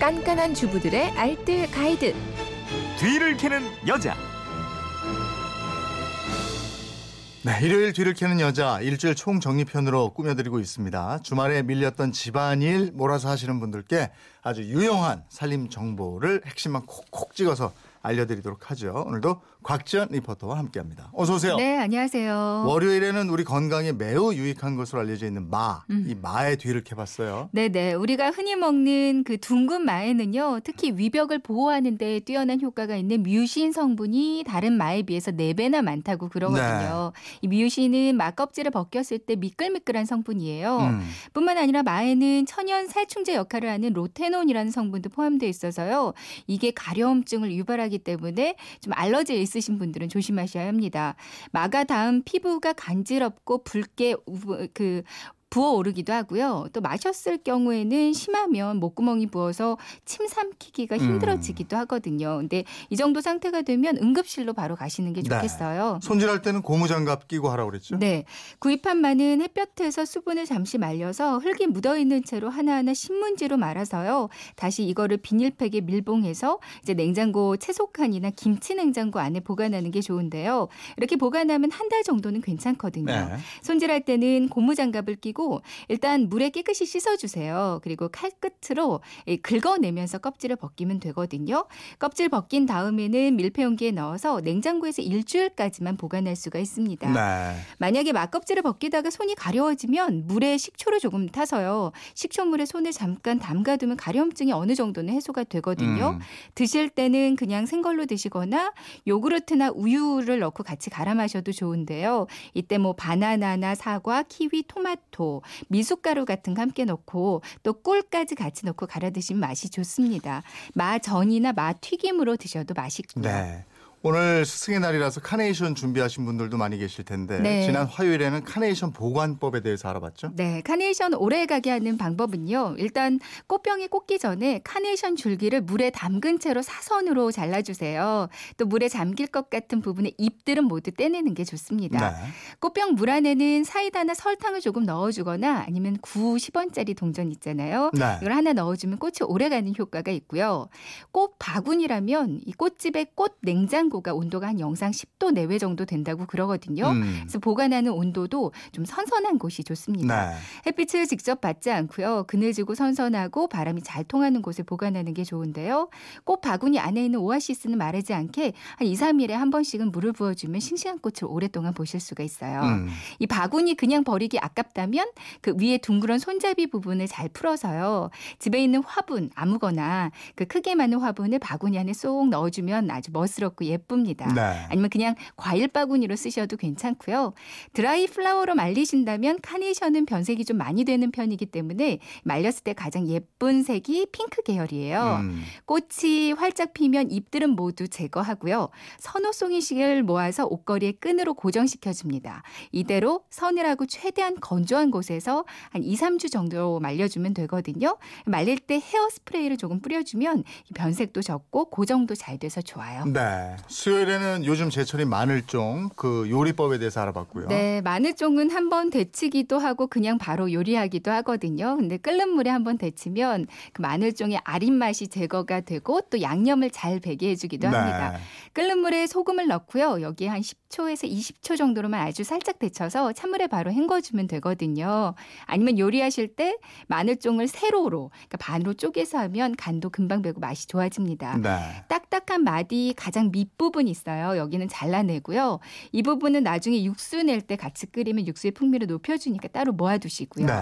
깐깐한 주부들의 알뜰 가이드. 뒤를 캐는 여자. 네, 일요일 뒤를 캐는 여자 일주일 총 정리편으로 꾸며드리고 있습니다. 주말에 밀렸던 집안일 몰아서 하시는 분들께 아주 유용한 살림 정보를 핵심만 콕콕 찍어서 알려드리도록 하죠. 오늘도 곽지연 리포터와 함께합니다. 어서 오세요. 네, 안녕하세요. 월요일에는 우리 건강에 매우 유익한 것으로 알려져 있는 마, 음. 이 마의 뒤를 캐봤어요. 네 네. 우리가 흔히 먹는 그 둥근 마에는요, 특히 위벽을 보호하는 데 뛰어난 효과가 있는 뮤신 성분이 다른 마에 비해서 4배나 많다고 그러거든요. 네. 이 뮤신은 마 껍질을 벗겼을 때 미끌미끌한 성분이에요. 음. 뿐만 아니라 마에는 천연 살충제 역할을 하는 로테논이라는 성분도 포함되어 있어서요. 이게 가려움증을 유발하기 때문에 좀 알러지 있 으신 분들은 조심하셔야 합니다. 마가 다음 피부가 간지럽고 붉게 우- 그 부어오르기도 하고요. 또 마셨을 경우에는 심하면 목구멍이 부어서 침 삼키기가 음. 힘들어지기도 하거든요. 근데 이 정도 상태가 되면 응급실로 바로 가시는 게 네. 좋겠어요. 손질할 때는 고무장갑 끼고 하라고 그랬죠? 네. 구입한 마는 햇볕에서 수분을 잠시 말려서 흙이 묻어 있는 채로 하나하나 신문지로 말아서요. 다시 이거를 비닐팩에 밀봉해서 이제 냉장고 채소칸이나 김치 냉장고 안에 보관하는 게 좋은데요. 이렇게 보관하면 한 달 정도는 괜찮거든요. 네. 손질할 때는 고무장갑을 끼고 일단 물에 깨끗이 씻어주세요. 그리고 칼끝으로 이 긁어내면서 껍질을 벗기면 되거든요. 껍질 벗긴 다음에는 밀폐용기에 넣어서 냉장고에서 일주일까지만 보관할 수가 있습니다. 네. 만약에 막껍질을 벗기다가 손이 가려워지면 물에 식초를 조금 타서요. 식초물에 손을 잠깐 담가두면 가려움증이 어느 정도는 해소가 되거든요. 음. 드실 때는 그냥 생걸로 드시거나 요구르트나 우유를 넣고 같이 갈아 마셔도 좋은데요. 이때 뭐 바나나나 사과, 키위, 토마토, 미숫가루 같은 거 함께 넣고 또 꿀까지 같이 넣고 갈아 드시면 맛이 좋습니다. 마전이나 마튀김으로 드셔도 맛있고요. 네. 오늘 스승의 날이라서 카네이션 준비하신 분들도 많이 계실 텐데 네. 지난 화요일에는 카네이션 보관법에 대해서 알아봤죠? 네, 카네이션 오래 가게 하는 방법은요. 일단 꽃병이 꽂기 전에 카네이션 줄기를 물에 담근 채로 사선으로 잘라주세요. 또 물에 잠길 것 같은 부분의 잎들은 모두 떼내는 게 좋습니다. 네. 꽃병 물 안에는 사이다나 설탕을 조금 넣어주거나 아니면 9, 10원짜리 동전 있잖아요. 네. 이걸 하나 넣어주면 꽃이 오래 가는 효과가 있고요. 꽃 바구니라면 이 꽃집의 꽃 냉장 고가 온도가 한 영상 10도 내외 정도 된다고 그러거든요. 음. 그래서 보관하는 온도도 좀 선선한 곳이 좋습니다. 네. 햇빛을 직접 받지 않고요. 그늘지고 선선하고 바람이 잘 통하는 곳에 보관하는 게 좋은데요. 꽃 바구니 안에 있는 오아시스는 마르지 않게 한 2, 3일에 한 번씩은 물을 부어주면 싱싱한 꽃을 오랫동안 보실 수가 있어요. 음. 이 바구니 그냥 버리기 아깝다면 그 위에 둥그런 손잡이 부분을 잘 풀어서요. 집에 있는 화분 아무거나 그 크게 맞는 화분을 바구니 안에 쏙 넣어주면 아주 멋스럽고 예 쁩니다. 네. 아니면 그냥 과일 바구니로 쓰셔도 괜찮고요. 드라이 플라워로 말리신다면 카네이션은 변색이 좀 많이 되는 편이기 때문에 말렸을 때 가장 예쁜 색이 핑크 계열이에요. 음. 꽃이 활짝 피면 잎들은 모두 제거하고요. 선호송이식을 모아서 옷걸이에 끈으로 고정시켜 줍니다. 이대로 서늘하고 최대한 건조한 곳에서 한 2, 3주 정도 말려주면 되거든요. 말릴 때 헤어스프레이를 조금 뿌려주면 이 변색도 적고 고정도 잘 돼서 좋아요. 네. 수요일에는 요즘 제철인 마늘종 그 요리법에 대해서 알아봤고요. 네, 마늘종은 한 번 데치기도 하고 그냥 바로 요리하기도 하거든요. 근데 끓는 물에 한 번 데치면 그 마늘종의 아린 맛이 제거가 되고 또 양념을 잘 배게 해주기도 합니다. 네. 끓는 물에 소금을 넣고요. 여기에 한 10 초에서 20초 정도로만 아주 살짝 데쳐서 찬물에 바로 헹궈주면 되거든요. 아니면 요리하실 때 마늘종을 세로로, 그러니까 반으로 쪼개서 하면 간도 금방 배고 맛이 좋아집니다. 네. 딱딱한 마디 가장 밑부분 있어요. 여기는 잘라내고요. 이 부분은 나중에 육수 낼 때 같이 끓이면 육수의 풍미를 높여주니까 따로 모아두시고요. 네.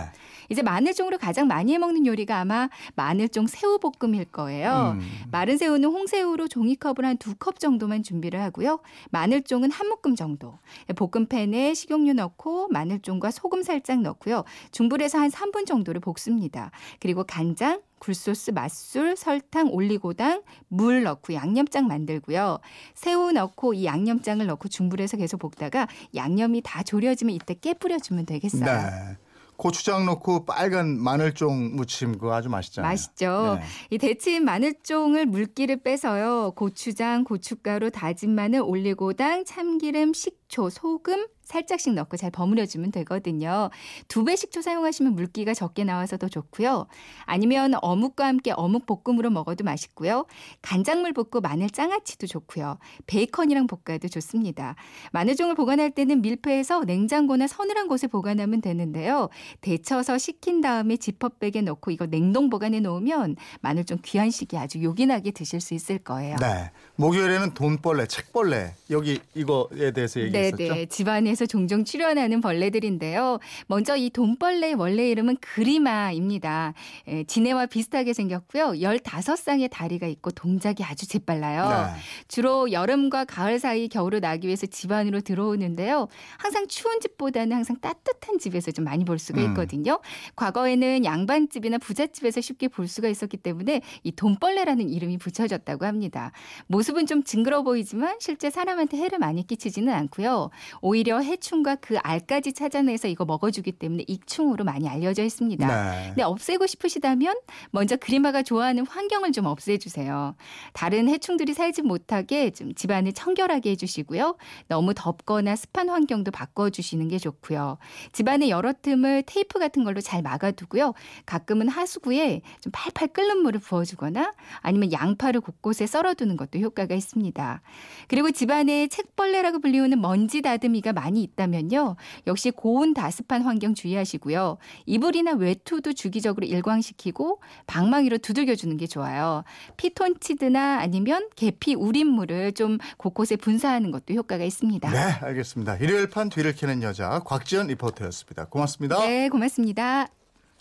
이제 마늘종으로 가장 많이 해먹는 요리가 아마 마늘종 새우볶음일 거예요. 음. 마른 새우는 홍새우로 종이컵을 한 두 컵 정도만 준비를 하고요. 마늘종은 한 묶음 정도. 볶음팬에 식용유 넣고 마늘종과 소금 살짝 넣고요. 중불에서 한 3분 정도를 볶습니다. 그리고 간장, 굴소스, 맛술, 설탕, 올리고당, 물 넣고 양념장 만들고요. 새우 넣고 이 양념장을 넣고 중불에서 계속 볶다가 양념이 다 졸여지면 이때 깨 뿌려주면 되겠어요. 네. 고추장 넣고 빨간 마늘종 무침 그거 아주 맛있잖아요. 맛있죠. 네. 이 데친 마늘종을 물기를 빼서요. 고추장, 고춧가루, 다진 마늘, 올리고당, 참기름, 식초, 소금, 살짝씩 넣고 잘 버무려주면 되거든요. 두 배 식초 사용하시면 물기가 적게 나와서 더 좋고요. 아니면 어묵과 함께 어묵 볶음으로 먹어도 맛있고요. 간장물 볶고 마늘 장아찌도 좋고요. 베이컨이랑 볶아도 좋습니다. 마늘종을 보관할 때는 밀폐해서 냉장고나 서늘한 곳에 보관하면 되는데요. 데쳐서 식힌 다음에 지퍼백에 넣고 이거 냉동 보관해 놓으면 마늘종 귀한식이 아주 요긴하게 드실 수 있을 거예요. 네. 목요일에는 돈벌레, 책벌레 여기 이거에 대해서 얘기 했었죠. 네네. 집안에서 종종 출현하는 벌레들인데요. 먼저 이 돈벌레의 원래 이름은 그리마입니다. 에, 지네와 비슷하게 생겼고요. 15쌍의 다리가 있고 동작이 아주 재빨라요. 네. 주로 여름과 가을 사이 겨울을 나기 위해서 집 안으로 들어오는데요. 항상 추운 집보다는 항상 따뜻한 집에서 좀 많이 볼 수가 음. 있거든요. 과거에는 양반집이나 부잣집에서 쉽게 볼 수가 있었기 때문에 이 돈벌레라는 이름이 붙여졌다고 합니다. 모습은 좀 징그러 보이지만 실제 사람한테 해를 많이 끼치지는 않고요. 오히려 해충과 그 알까지 찾아내서 이거 먹어주기 때문에 익충으로 많이 알려져 있습니다. 네. 근데 없애고 싶으시다면 먼저 그리마가 좋아하는 환경을 좀 없애주세요. 다른 해충들이 살지 못하게 좀 집안을 청결하게 해주시고요. 너무 덥거나 습한 환경도 바꿔주시는 게 좋고요. 집안의 여러 틈을 테이프 같은 걸로 잘 막아두고요. 가끔은 하수구에 좀 팔팔 끓는 물을 부어주거나 아니면 양파를 곳곳에 썰어두는 것도 효과가 있습니다. 그리고 집안에 책벌레라고 불리우는 먼지 다듬이가 많이 있다면요. 역시 고온 다습한 환경 주의하시고요. 이불이나 외투도 주기적으로 일광시키고 방망이로 두들겨 주는 게 좋아요. 피톤치드나 아니면 계피 우린물을 좀 곳곳에 분사하는 것도 효과가 있습니다. 네, 알겠습니다. 일요일 판 뒤를 캐는 여자 곽지연 리포터였습니다. 고맙습니다. 네, 고맙습니다.